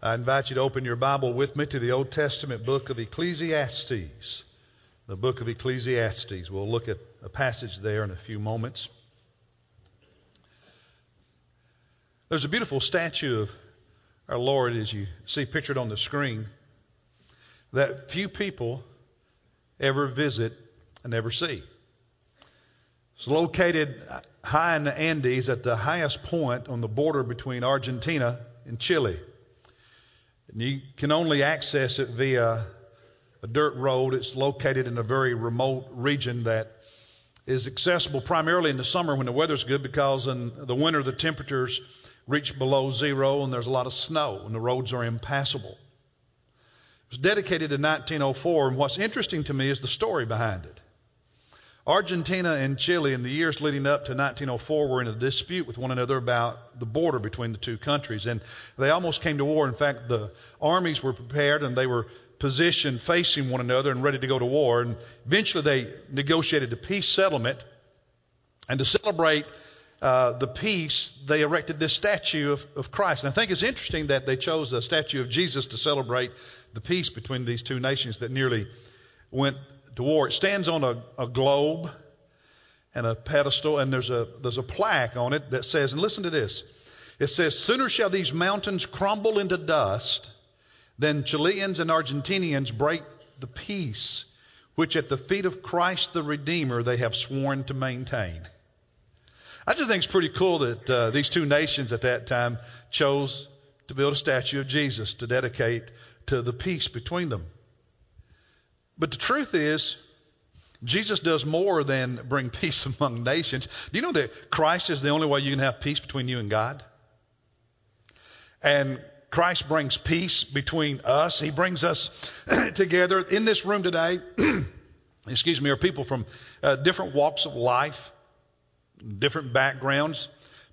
I invite you to open your Bible with me to the Old Testament book of Ecclesiastes. The book of Ecclesiastes. We'll look at a passage there in a few moments. There's a beautiful statue of our Lord, as you see pictured on the screen, that few people ever visit and ever see. It's located high in the Andes at the highest point on the border between Argentina and Chile. And you can only access it via a dirt road. It's located in a very remote region that is accessible primarily in the summer when the weather's good because in the winter the temperatures reach below zero and there's a lot of snow and the roads are impassable. It was dedicated in 1904, and what's interesting to me is the story behind it. Argentina and Chile, in the years leading up to 1904, were in a dispute with one another about the border between the two countries. And they almost came to war. In fact, the armies were prepared and they were positioned facing one another and ready to go to war. And eventually they negotiated a peace settlement. And to celebrate uh, the peace, they erected this statue of, of Christ. And I think it's interesting that they chose a statue of Jesus to celebrate the peace between these two nations that nearly went war. It stands on a, a globe and a pedestal, and there's a, there's a plaque on it that says, and listen to this it says, Sooner shall these mountains crumble into dust than Chileans and Argentinians break the peace which at the feet of Christ the Redeemer they have sworn to maintain. I just think it's pretty cool that uh, these two nations at that time chose to build a statue of Jesus to dedicate to the peace between them. But the truth is, Jesus does more than bring peace among nations. Do you know that Christ is the only way you can have peace between you and God? And Christ brings peace between us. He brings us together. In this room today, excuse me, are people from uh, different walks of life, different backgrounds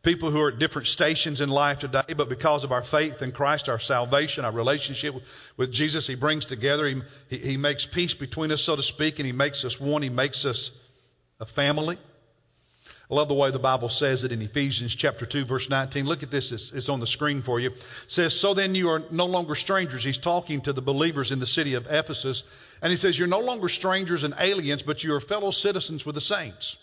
people who are at different stations in life today, but because of our faith in Christ, our salvation, our relationship with Jesus, He brings together, He, he makes peace between us, so to speak, and He makes us one. He makes us a family. I love the way the Bible says it in Ephesians chapter 2, verse 19. Look at this, it's, it's on the screen for you. It says, So then you are no longer strangers. He's talking to the believers in the city of Ephesus. And he says, You're no longer strangers and aliens, but you are fellow citizens with the saints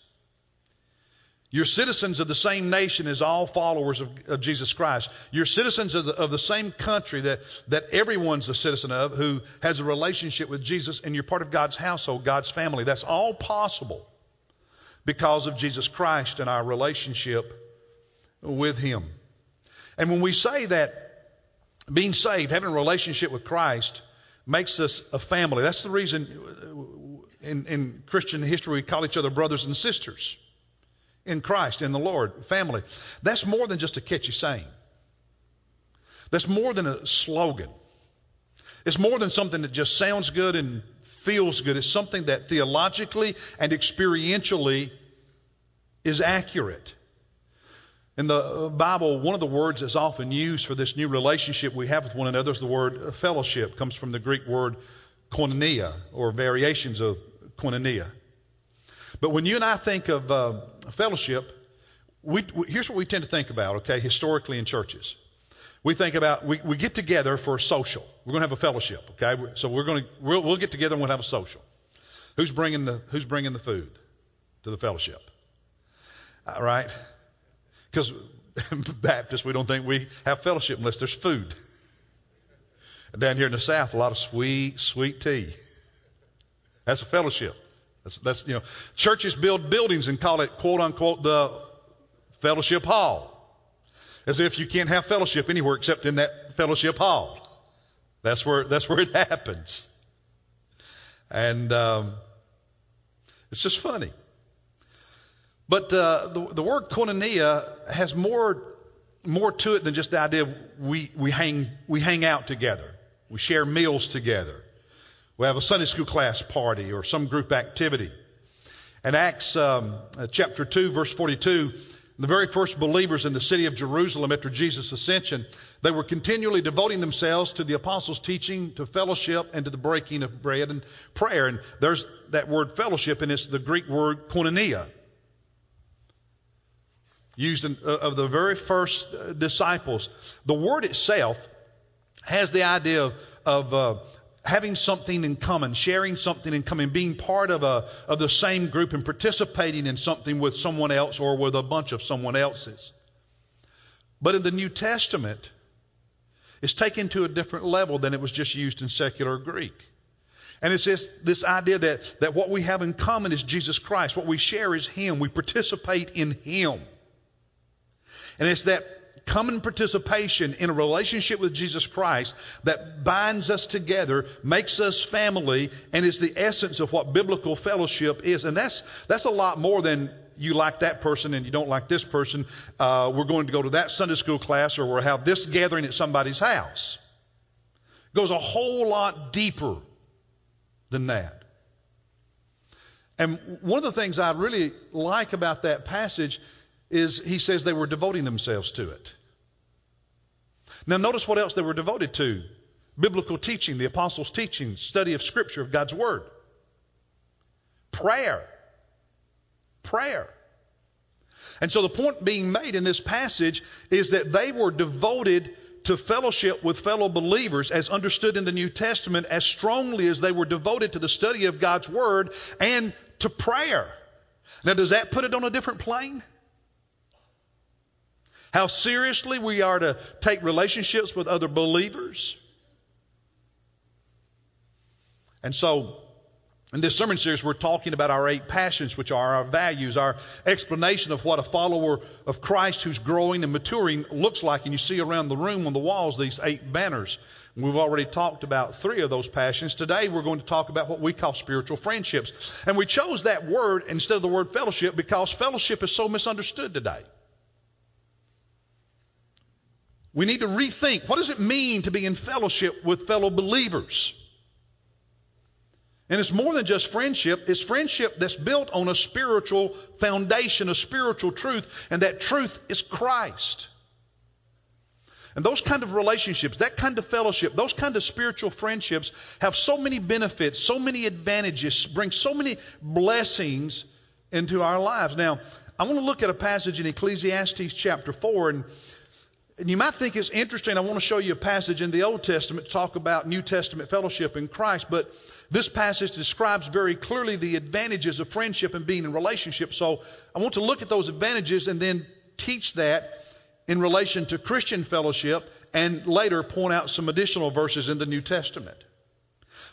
you're citizens of the same nation as all followers of, of Jesus Christ. You're citizens of the, of the, same country that, that everyone's a citizen of who has a relationship with Jesus, and you're part of God's household, God's family. That's all possible because of Jesus Christ and our relationship with Him. And when we say that being saved, having a relationship with Christ, makes us a family, that's the reason in, in Christian history we call each other brothers and sisters in Christ, in the Lord, family. That's more than just a catchy saying. That's more than a slogan. It's more than something that just sounds good and feels good. It's something that theologically and experientially is accurate. In the Bible, one of the words that's often used for this new relationship we have with one another is the word fellowship. It comes from the Greek word koinonia, or variations of koinonia. But when you and I think of uh, fellowship, we, we, here's what we tend to think about, okay, historically in churches. We think about, we, we get together for a social. We're going to have a fellowship, okay? So we're going to, we'll, we'll get together and we'll have a social. Who's bringing the, who's bringing the food to the fellowship? All right? Because Baptists, we don't think we have fellowship unless there's food. Down here in the South, a lot of sweet, sweet tea. That's a fellowship. That's, that's, you know, churches build buildings and call it quote unquote the fellowship hall. As if you can't have fellowship anywhere except in that fellowship hall. That's where, that's where it happens. And, um, it's just funny. But, uh, the, the word koinonia has more, more to it than just the idea of we, we hang, we hang out together. We share meals together. We have a Sunday school class party or some group activity. In Acts um, uh, chapter 2, verse 42, the very first believers in the city of Jerusalem after Jesus' ascension, they were continually devoting themselves to the apostles' teaching, to fellowship, and to the breaking of bread and prayer. And there's that word fellowship, and it's the Greek word koinonia, used in, uh, of the very first uh, disciples. The word itself has the idea of, of uh, having something in common, sharing something in common, being part of, a, of the same group and participating in something with someone else or with a bunch of someone else's. But in the New Testament, it's taken to a different level than it was just used in secular Greek. And it's this, this idea that, that what we have in common is Jesus Christ. What we share is Him. We participate in Him. And it's that common participation in a relationship with Jesus Christ that binds us together, makes us family, and is the essence of what biblical fellowship is. And that's, that's a lot more than you like that person and you don't like this person. Uh, we're going to go to that Sunday school class or we'll have this gathering at somebody's house. It goes a whole lot deeper than that. And one of the things I really like about that passage is he says they were devoting themselves to it. Now, notice what else they were devoted to biblical teaching, the apostles' teaching, study of Scripture, of God's Word, prayer. Prayer. And so the point being made in this passage is that they were devoted to fellowship with fellow believers as understood in the New Testament as strongly as they were devoted to the study of God's Word and to prayer. Now, does that put it on a different plane? How seriously we are to take relationships with other believers. And so, in this sermon series, we're talking about our eight passions, which are our values, our explanation of what a follower of Christ who's growing and maturing looks like. And you see around the room on the walls these eight banners. We've already talked about three of those passions. Today, we're going to talk about what we call spiritual friendships. And we chose that word instead of the word fellowship because fellowship is so misunderstood today. We need to rethink what does it mean to be in fellowship with fellow believers? And it's more than just friendship, it's friendship that's built on a spiritual foundation, a spiritual truth, and that truth is Christ. And those kind of relationships, that kind of fellowship, those kind of spiritual friendships have so many benefits, so many advantages, bring so many blessings into our lives. Now, I want to look at a passage in Ecclesiastes chapter 4, and and you might think it's interesting. I want to show you a passage in the Old Testament to talk about New Testament fellowship in Christ, but this passage describes very clearly the advantages of friendship and being in relationship. So I want to look at those advantages and then teach that in relation to Christian fellowship and later point out some additional verses in the New Testament.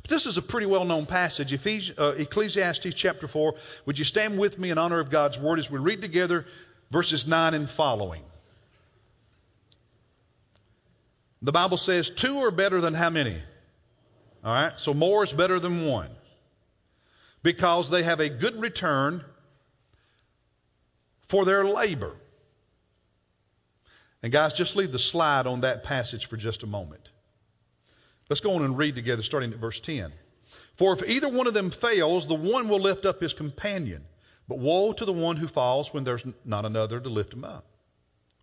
But this is a pretty well known passage. Uh, Ecclesiastes chapter 4. Would you stand with me in honor of God's word as we read together verses 9 and following? The Bible says two are better than how many? All right, so more is better than one because they have a good return for their labor. And guys, just leave the slide on that passage for just a moment. Let's go on and read together, starting at verse 10. For if either one of them fails, the one will lift up his companion. But woe to the one who falls when there's not another to lift him up.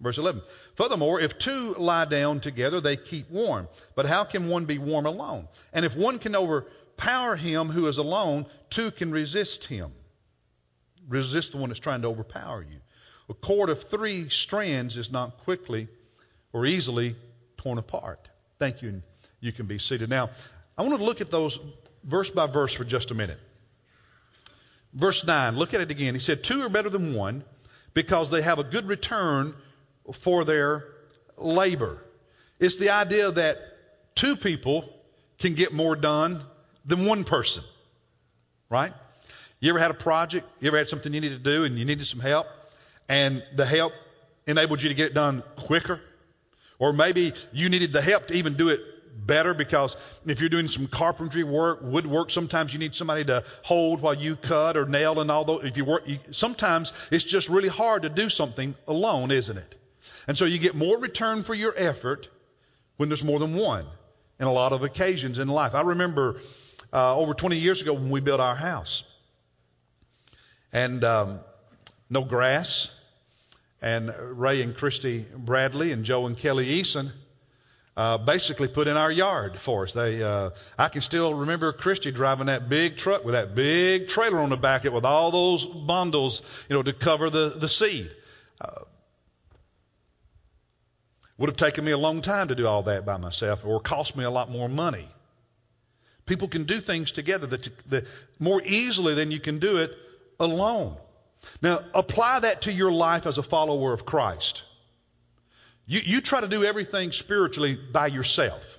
Verse 11. Furthermore, if two lie down together, they keep warm. But how can one be warm alone? And if one can overpower him who is alone, two can resist him. Resist the one that's trying to overpower you. A cord of three strands is not quickly or easily torn apart. Thank you. You can be seated. Now, I want to look at those verse by verse for just a minute. Verse 9, look at it again. He said, Two are better than one because they have a good return for their labor. It's the idea that two people can get more done than one person. Right? You ever had a project? You ever had something you needed to do and you needed some help? And the help enabled you to get it done quicker? Or maybe you needed the help to even do it better because if you're doing some carpentry work, woodwork, sometimes you need somebody to hold while you cut or nail and all those. If you work, you, sometimes it's just really hard to do something alone, isn't it? And so you get more return for your effort when there's more than one in a lot of occasions in life. I remember uh, over 20 years ago when we built our house. And um, no grass. And Ray and Christy Bradley and Joe and Kelly Eason uh, basically put in our yard for us. They, uh, I can still remember Christy driving that big truck with that big trailer on the back of it with all those bundles, you know, to cover the, the seed. Uh, Would have taken me a long time to do all that by myself or cost me a lot more money. People can do things together that, that more easily than you can do it alone. Now, apply that to your life as a follower of Christ. You, you try to do everything spiritually by yourself.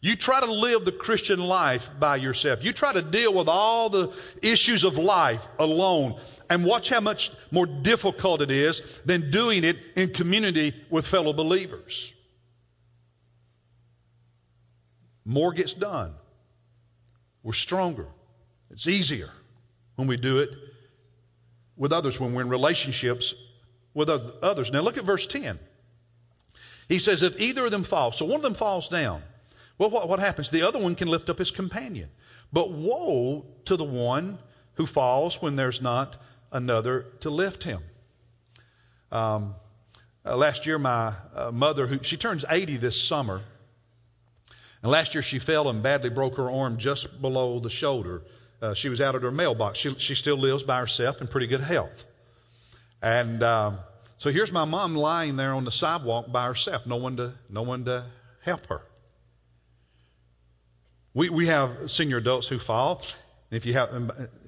You try to live the Christian life by yourself. You try to deal with all the issues of life alone. And watch how much more difficult it is than doing it in community with fellow believers. More gets done. We're stronger. It's easier when we do it with others, when we're in relationships with others. Now look at verse 10. He says, if either of them falls, so one of them falls down, well, what, what happens? The other one can lift up his companion. But woe to the one who falls when there's not another to lift him. Um, uh, last year, my uh, mother, who she turns 80 this summer, and last year she fell and badly broke her arm just below the shoulder. Uh, she was out at her mailbox. She, she still lives by herself in pretty good health. And um, so here's my mom lying there on the sidewalk by herself, no one to, no one to help her. We, we have senior adults who fall. If you have,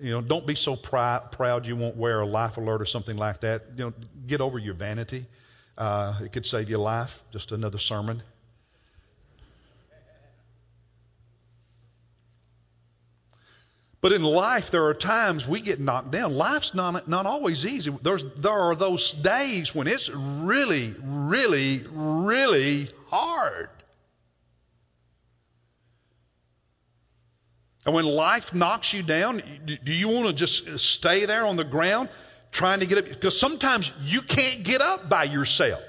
you know, don't be so proud, proud you won't wear a life alert or something like that. You know, get over your vanity. Uh, it could save your life. Just another sermon. But in life, there are times we get knocked down. Life's not, not always easy. There's, there are those days when it's really, really, really hard. And when life knocks you down, do you want to just stay there on the ground trying to get up? Because sometimes you can't get up by yourself.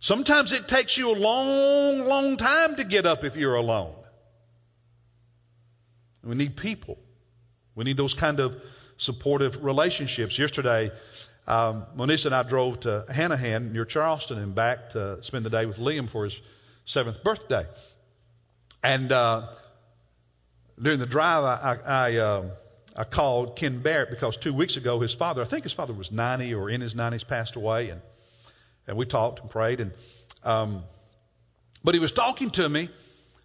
Sometimes it takes you a long, long time to get up if you're alone. We need people. We need those kind of supportive relationships. Yesterday, um, Monisa and I drove to Hanahan near Charleston and back to spend the day with Liam for his seventh birthday. And uh, during the drive, I, I, uh, I called Ken Barrett because two weeks ago his father, I think his father was 90 or in his 90s, passed away, and and we talked and prayed. And um, but he was talking to me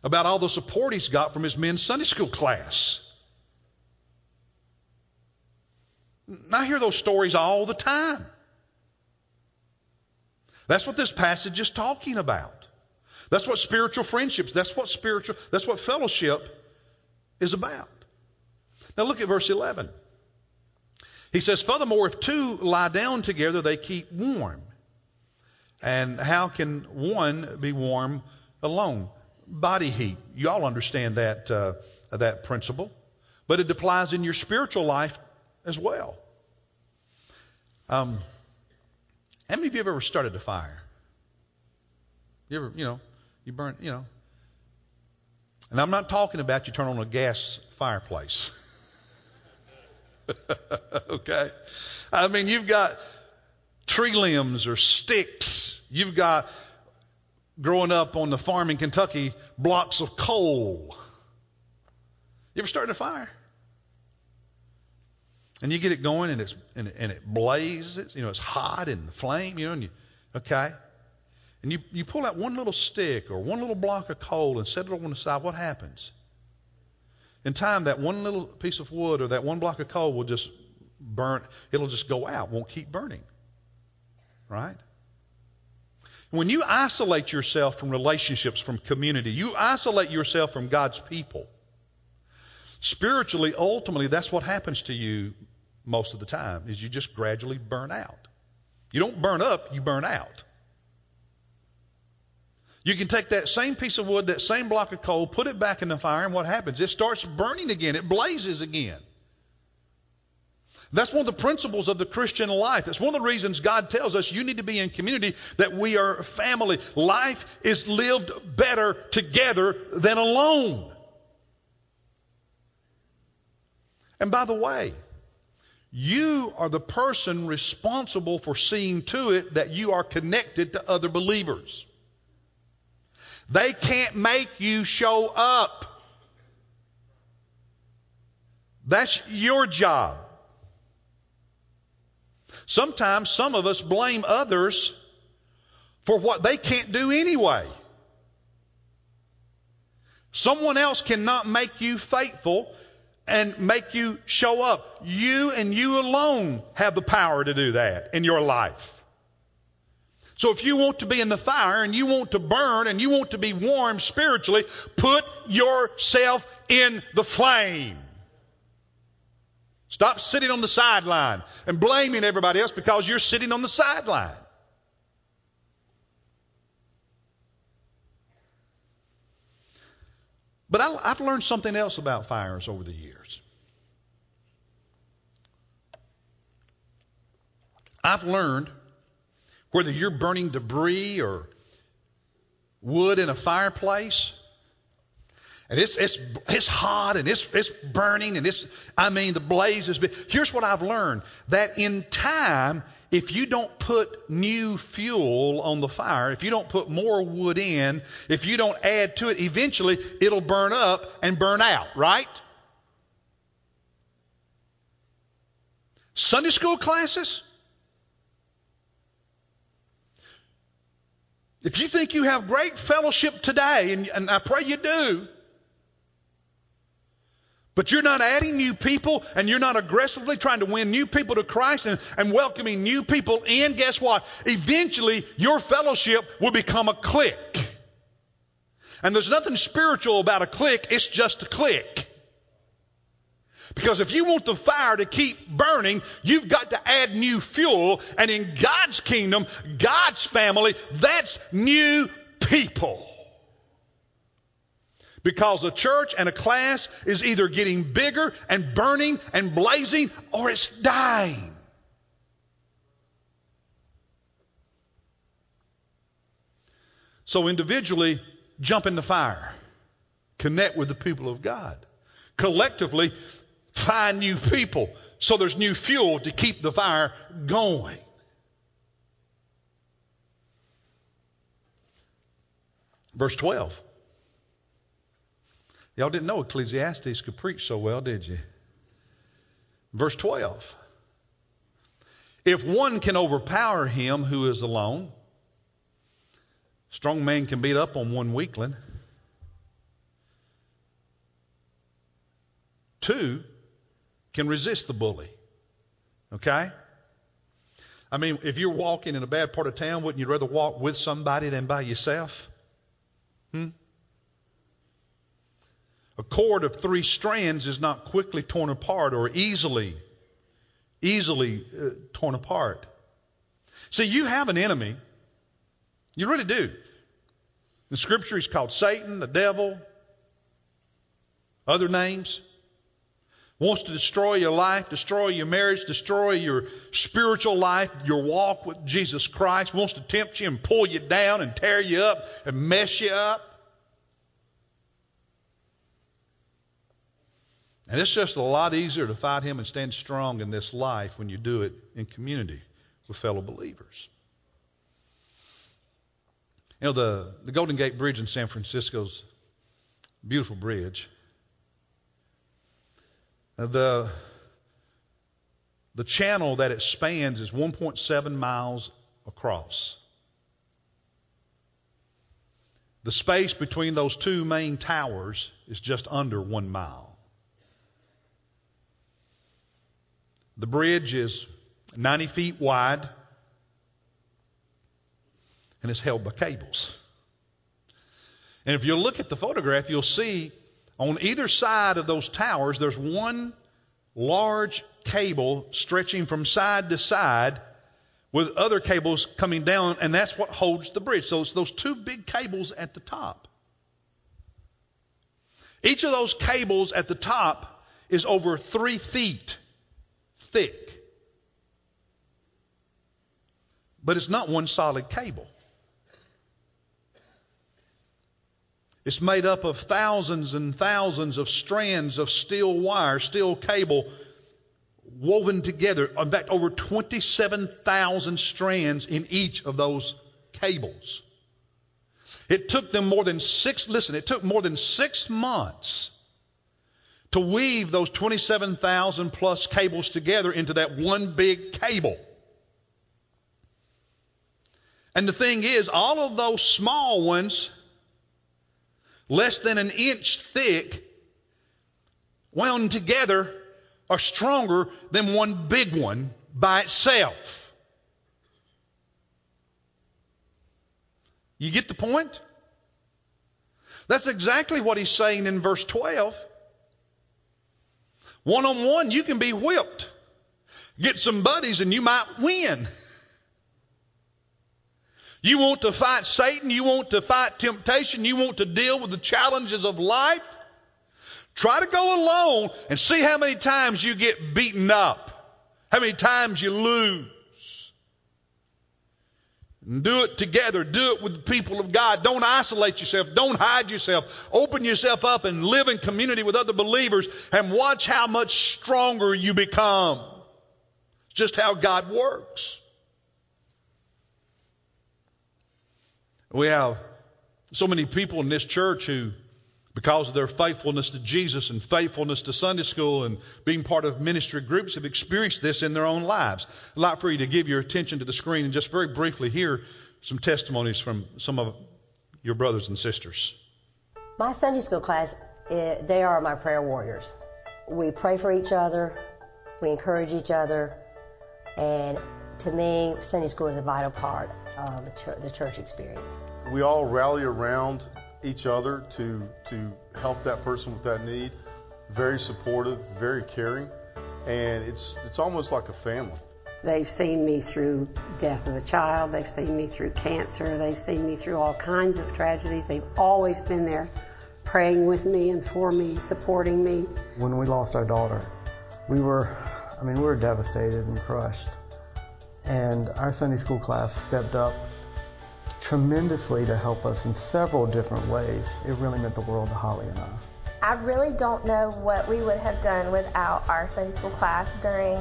about all the support he's got from his men's Sunday school class. I hear those stories all the time. That's what this passage is talking about. That's what spiritual friendships, that's what spiritual, that's what fellowship is about. Now look at verse 11. He says, Furthermore, if two lie down together, they keep warm. And how can one be warm alone? Body heat. You all understand that, uh, that principle. But it applies in your spiritual life as well. Um, how many of you have ever started a fire? You ever, you know, you burn, you know. And I'm not talking about you turn on a gas fireplace. okay? I mean, you've got tree limbs or sticks. You've got, growing up on the farm in Kentucky, blocks of coal. You ever started a fire? And you get it going and, it's, and, and it blazes, you know, it's hot and the flame, you know, and you, okay? And you, you pull out one little stick or one little block of coal and set it on the side, what happens? In time, that one little piece of wood or that one block of coal will just burn, it'll just go out, won't keep burning. Right? When you isolate yourself from relationships, from community, you isolate yourself from God's people. Spiritually, ultimately, that's what happens to you most of the time, is you just gradually burn out. You don't burn up, you burn out. You can take that same piece of wood, that same block of coal, put it back in the fire, and what happens? It starts burning again. It blazes again. That's one of the principles of the Christian life. That's one of the reasons God tells us you need to be in community, that we are family. Life is lived better together than alone. And by the way, you are the person responsible for seeing to it that you are connected to other believers. They can't make you show up. That's your job. Sometimes some of us blame others for what they can't do anyway. Someone else cannot make you faithful and make you show up. You and you alone have the power to do that in your life. So if you want to be in the fire and you want to burn and you want to be warm spiritually, put yourself in the flame. Stop sitting on the sideline and blaming everybody else because you're sitting on the sideline. But I, have learned something else about fires over the years. I've learned whether you're burning debris or wood in a fireplace, and it's, it's, it's hot and it's, it's burning and it's, I mean, the blaze is. Here's what I've learned that in time, if you don't put new fuel on the fire, if you don't put more wood in, if you don't add to it, eventually it'll burn up and burn out, right? Sunday school classes? If you think you have great fellowship today, and, and I pray you do, but you're not adding new people and you're not aggressively trying to win new people to Christ and, and, welcoming new people in, guess what? Eventually, your fellowship will become a clique. And there's nothing spiritual about a clique, it's just a clique. Because if you want the fire to keep burning, you've got to add new fuel. And in God's kingdom, God's family, that's new people. Because a church and a class is either getting bigger and burning and blazing or it's dying. So individually, jump in the fire. Connect with the people of God. Collectively, find new people so there's new fuel to keep the fire going. Verse 12. Y'all didn't know Ecclesiastes could preach so well, did you? Verse 12. If one can overpower him who is alone, strong man can beat up on one weakling. Two can resist the bully. Okay? I mean, if you're walking in a bad part of town, wouldn't you rather walk with somebody than by yourself? Hmm? A cord of three strands is not quickly torn apart or easily, easily uh, torn apart. See, you have an enemy. You really do. The scripture he's called Satan, the devil, other names. Wants to destroy your life, destroy your marriage, destroy your spiritual life, your walk with Jesus Christ. Wants to tempt you and pull you down and tear you up and mess you up. And it's just a lot easier to fight him and stand strong in this life when you do it in community with fellow believers. You know, the, the Golden Gate Bridge in San Francisco's beautiful bridge. The, the channel that it spans is 1.7 miles across. The space between those two main towers is just under one mile. The bridge is 90 feet wide and it's held by cables. And if you look at the photograph, you'll see on either side of those towers, there's one large cable stretching from side to side with other cables coming down, and that's what holds the bridge. So it's those two big cables at the top. Each of those cables at the top is over three feet thick. But it's not one solid cable. It's made up of thousands and thousands of strands of steel wire, steel cable woven together. In fact, over 27,000 strands in each of those cables. It took them more than six, listen, it took more than six months to weave those 27,000 plus cables together into that one big cable. And the thing is, all of those small ones, less than an inch thick, wound together, are stronger than one big one by itself. You get the point? That's exactly what he's saying in verse 12. One on one, you can be whipped. Get some buddies and you might win. You want to fight Satan, you want to fight temptation, you want to deal with the challenges of life. Try to go alone and see how many times you get beaten up, how many times you lose. And do it together. Do it with the people of God. Don't isolate yourself. Don't hide yourself. Open yourself up and live in community with other believers and watch how much stronger you become. Just how God works. We have so many people in this church who, because of their faithfulness to Jesus and faithfulness to Sunday school and being part of ministry groups, have experienced this in their own lives. I'd like for you to give your attention to the screen and just very briefly hear some testimonies from some of your brothers and sisters. My Sunday school class, eh, they are my prayer warriors. We pray for each other, we encourage each other, and to me, Sunday school is a vital part Uh, of the church experience. We all rally around each other to to help that person with that need. Very supportive, very caring, and it's it's almost like a family. They've seen me through death of a child. They've seen me through cancer. They've seen me through all kinds of tragedies. They've always been there praying with me and for me, supporting me. When we lost our daughter, we were, I mean, we were devastated and crushed. And our Sunday school class stepped up tremendously to help us in several different ways. It really meant the world to Holly and I. I really don't know what we would have done without our Sunday school class during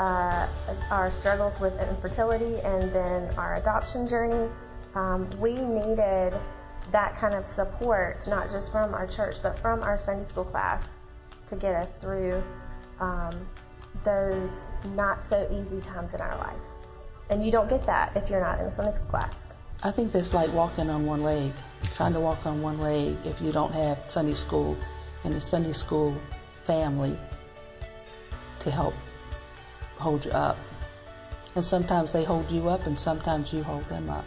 uh, our struggles with infertility and then our adoption journey. Um, we needed that kind of support, not just from our church, but from our Sunday school class to get us through um, those not so easy times in our life. And you don't get that if you're not in a Sunday school class. I think that's like walking on one leg, trying to walk on one leg if you don't have Sunday school and a Sunday school family to help hold you up. And sometimes they hold you up and sometimes you hold them up.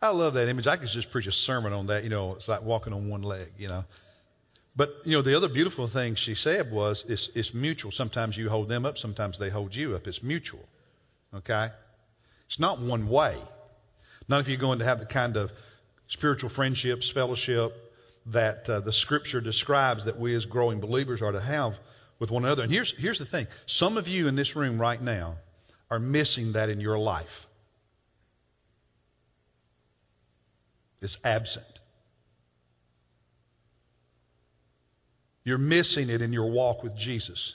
I love that image. I could just preach a sermon on that. You know, it's like walking on one leg, you know. But, you know, the other beautiful thing she said was it's, it's mutual. Sometimes you hold them up, sometimes they hold you up. It's mutual. Okay? It's not one way. Not if you're going to have the kind of spiritual friendships, fellowship that uh, the scripture describes that we as growing believers are to have with one another. And here's, here's the thing some of you in this room right now are missing that in your life. Is absent. You're missing it in your walk with Jesus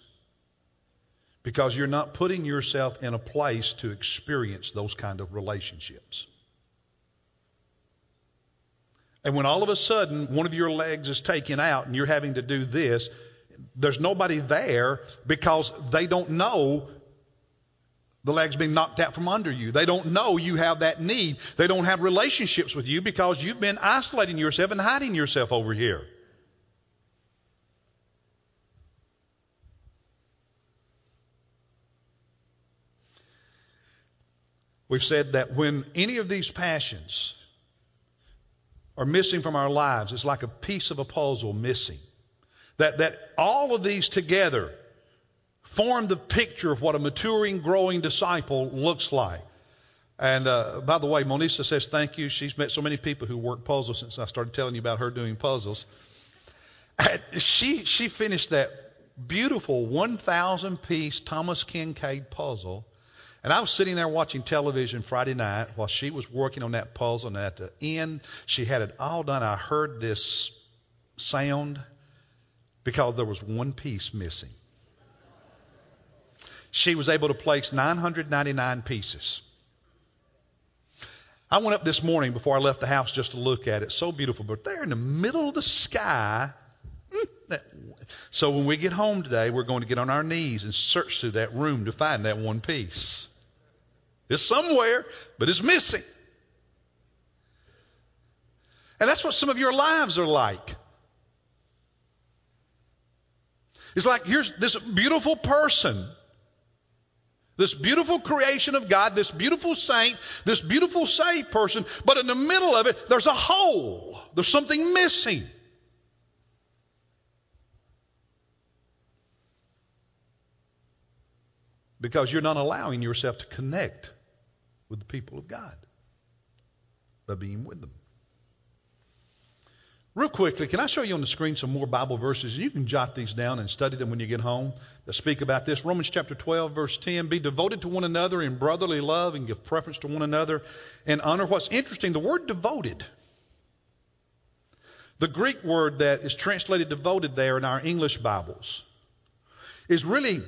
because you're not putting yourself in a place to experience those kind of relationships. And when all of a sudden one of your legs is taken out and you're having to do this, there's nobody there because they don't know the leg's being knocked out from under you. They don't know you have that need. They don't have relationships with you because you've been isolating yourself and hiding yourself over here. We've said that when any of these passions are missing from our lives, it's like a piece of a puzzle missing. That, that all of these together form the picture of what a maturing, growing disciple looks like. And uh, by the way, Monisa says thank you. She's met so many people who work puzzles since I started telling you about her doing puzzles. And she she finished that beautiful 1,000 piece Thomas Kinkade puzzle. And I was sitting there watching television Friday night while she was working on that puzzle. And at the end, she had it all done. I heard this sound because there was one piece missing she was able to place 999 pieces. I went up this morning before I left the house just to look at it. So beautiful. But there in the middle of the sky, mm, So when we get home today, we're going to get on our knees and search through that room to find that one piece. It's somewhere, but it's missing. And that's what some of your lives are like. It's like here's this beautiful person, this beautiful creation of God, this beautiful saint, this beautiful saved person, but in the middle of it, there's a hole. There's something missing. Because you're not allowing yourself to connect with the people of God by being with them. Real quickly, can I show you on the screen some more Bible verses? You can jot these down and study them when you get home that speak about this. Romans chapter 12, verse 10 Be devoted to one another in brotherly love and give preference to one another and honor. What's interesting, the word devoted, the Greek word that is translated devoted there in our English Bibles, is really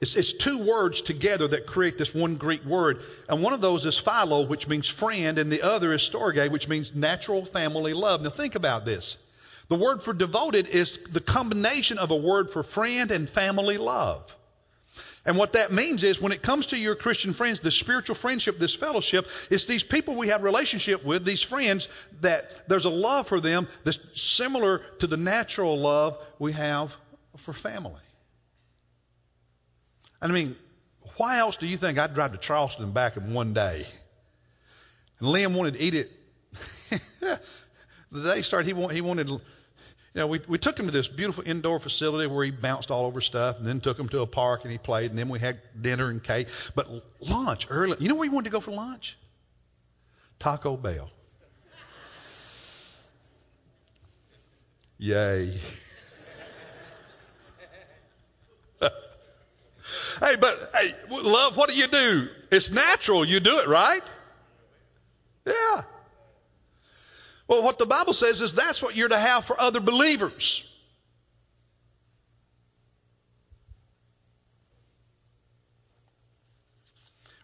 it's, it's, two words together that create this one Greek word. And one of those is philo, which means friend, and the other is storge, which means natural family love. Now think about this. The word for devoted is the combination of a word for friend and family love. And what that means is when it comes to your Christian friends, the spiritual friendship, this fellowship, it's these people we have relationship with, these friends, that there's a love for them that's similar to the natural love we have for family. I mean, why else do you think I'd drive to Charleston and back in one day? And Liam wanted to eat it. the day started, he, wanted, he wanted, you know, we, we took him to this beautiful indoor facility where he bounced all over stuff, and then took him to a park and he played, and then we had dinner and cake. But lunch early, you know where he wanted to go for lunch? Taco Bell. Yay. Hey, but hey, love, what do you do? It's natural. You do it, right? Yeah. Well, what the Bible says is that's what you're to have for other believers.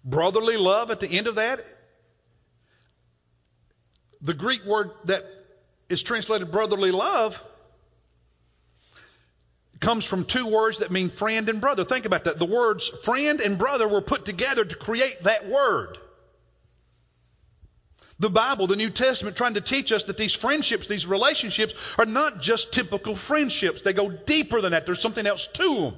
Brotherly love at the end of that, the Greek word that is translated brotherly love comes from two words that mean friend and brother. Think about that. The words friend and brother were put together to create that word. The Bible, the New Testament, trying to teach us that these friendships, these relationships, are not just typical friendships. They go deeper than that. There's something else to them.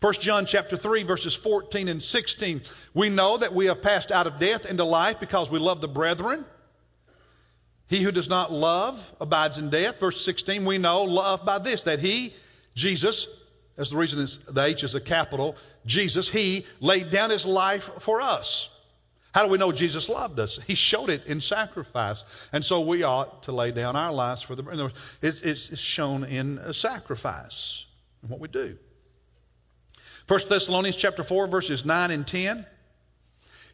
1 John chapter 3 verses 14 and 16. We know that we have passed out of death into life because we love the brethren. He who does not love abides in death. Verse 16, we know love by this, that he, Jesus, as the reason the H is a capital, Jesus, he laid down his life for us. How do we know Jesus loved us? He showed it in sacrifice. And so we ought to lay down our lives for the. It's, it's shown in sacrifice and what we do. 1 Thessalonians chapter 4, verses 9 and 10.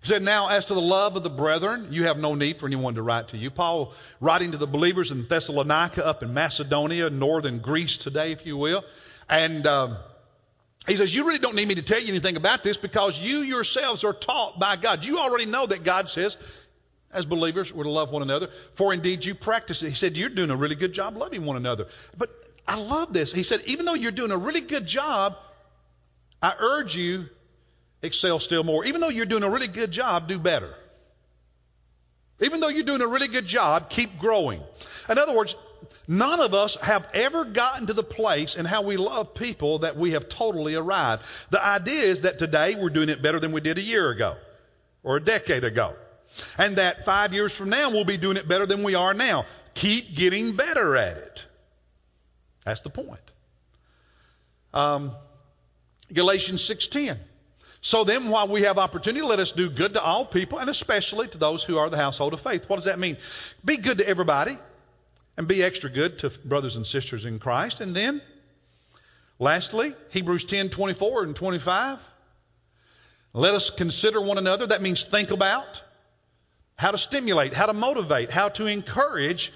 He said, Now, as to the love of the brethren, you have no need for anyone to write to you. Paul, writing to the believers in Thessalonica, up in Macedonia, northern Greece today, if you will. And um, he says, You really don't need me to tell you anything about this because you yourselves are taught by God. You already know that God says, as believers, we're to love one another. For indeed you practice it. He said, You're doing a really good job loving one another. But I love this. He said, Even though you're doing a really good job, I urge you excel still more. Even though you're doing a really good job, do better. Even though you're doing a really good job, keep growing. In other words, none of us have ever gotten to the place in how we love people that we have totally arrived. The idea is that today we're doing it better than we did a year ago or a decade ago. And that five years from now we'll be doing it better than we are now. Keep getting better at it. That's the point. Um, Galatians 6:10. So then, while we have opportunity, let us do good to all people, and especially to those who are the household of faith. What does that mean? Be good to everybody, and be extra good to brothers and sisters in Christ. And then, lastly, Hebrews 10 24 and 25. Let us consider one another. That means think about how to stimulate, how to motivate, how to encourage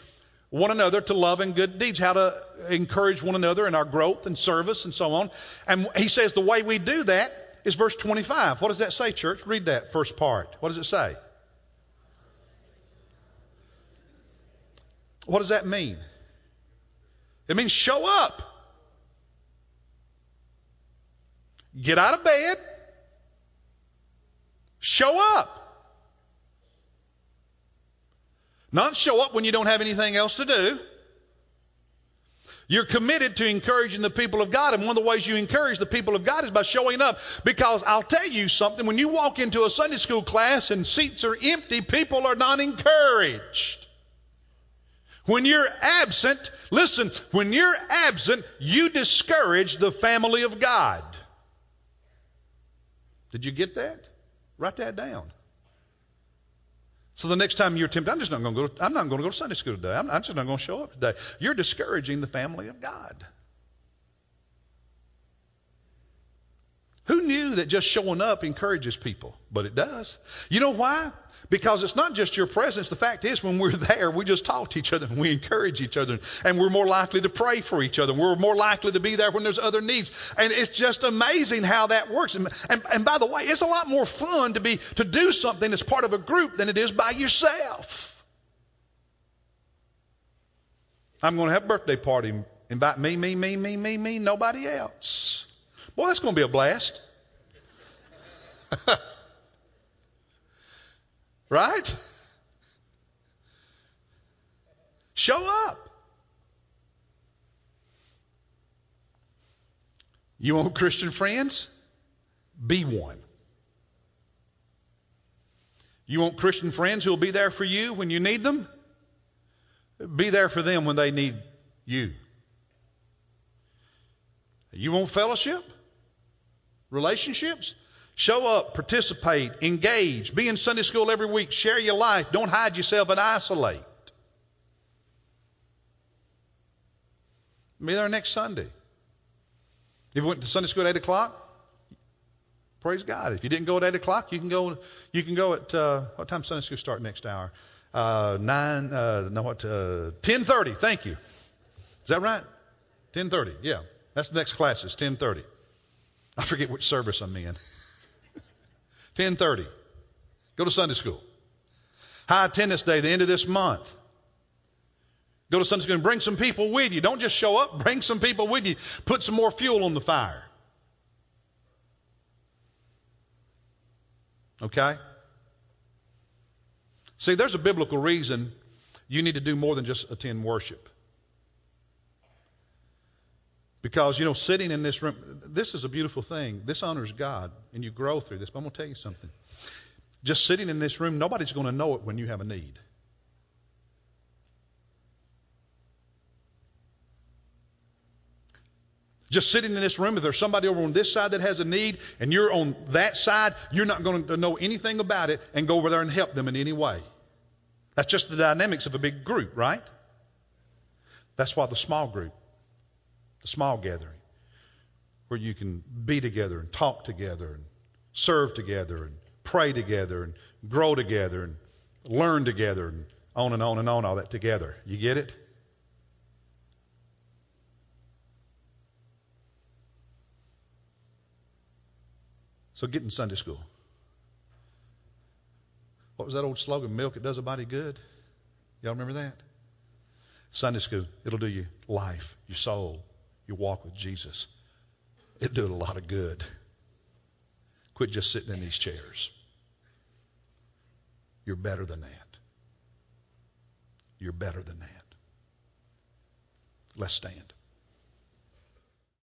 one another to love and good deeds, how to encourage one another in our growth and service and so on. And he says the way we do that is verse 25. What does that say, church? Read that first part. What does it say? What does that mean? It means show up. Get out of bed. Show up. Not show up when you don't have anything else to do. You're committed to encouraging the people of God, and one of the ways you encourage the people of God is by showing up. Because I'll tell you something, when you walk into a Sunday school class and seats are empty, people are not encouraged. When you're absent, listen, when you're absent, you discourage the family of God. Did you get that? Write that down. So the next time you're tempted, I'm just not going to go. I'm not going to go to Sunday school today. I'm, I'm just not going to show up today. You're discouraging the family of God. Who knew that just showing up encourages people? But it does. You know why? Because it's not just your presence. The fact is, when we're there, we just talk to each other and we encourage each other, and we're more likely to pray for each other. We're more likely to be there when there's other needs, and it's just amazing how that works. And, and, and by the way, it's a lot more fun to be to do something as part of a group than it is by yourself. I'm going to have a birthday party. Invite me, me, me, me, me, me, nobody else. Well, that's going to be a blast. right? Show up. You want Christian friends? Be one. You want Christian friends who will be there for you when you need them? Be there for them when they need you. You want fellowship? Relationships? Show up, participate, engage, be in Sunday school every week, share your life, don't hide yourself and isolate. Be there next Sunday. If you went to Sunday school at eight o'clock, praise God. If you didn't go at eight o'clock, you can go. You can go at uh, what time Sunday school start next hour? Uh, nine. Uh, no, what? Uh, Ten thirty. Thank you. Is that right? Ten thirty. Yeah, that's the next class. It's ten thirty. I forget which service I'm in. 10:30. Go to Sunday school. High attendance day, the end of this month. Go to Sunday school and bring some people with you. Don't just show up, bring some people with you. Put some more fuel on the fire. Okay? See, there's a biblical reason you need to do more than just attend worship. Because, you know, sitting in this room, this is a beautiful thing. This honors God, and you grow through this. But I'm going to tell you something. Just sitting in this room, nobody's going to know it when you have a need. Just sitting in this room, if there's somebody over on this side that has a need and you're on that side, you're not going to know anything about it and go over there and help them in any way. That's just the dynamics of a big group, right? That's why the small group a small gathering where you can be together and talk together and serve together and pray together and grow together and learn together and on and on and on, all that together. You get it? So get in Sunday school. What was that old slogan? Milk, it does a body good. Y'all remember that? Sunday school, it'll do you life, your soul, your walk with Jesus. It do a lot of good. Quit just sitting in these chairs. You're better than that. You're better than that. Let's stand.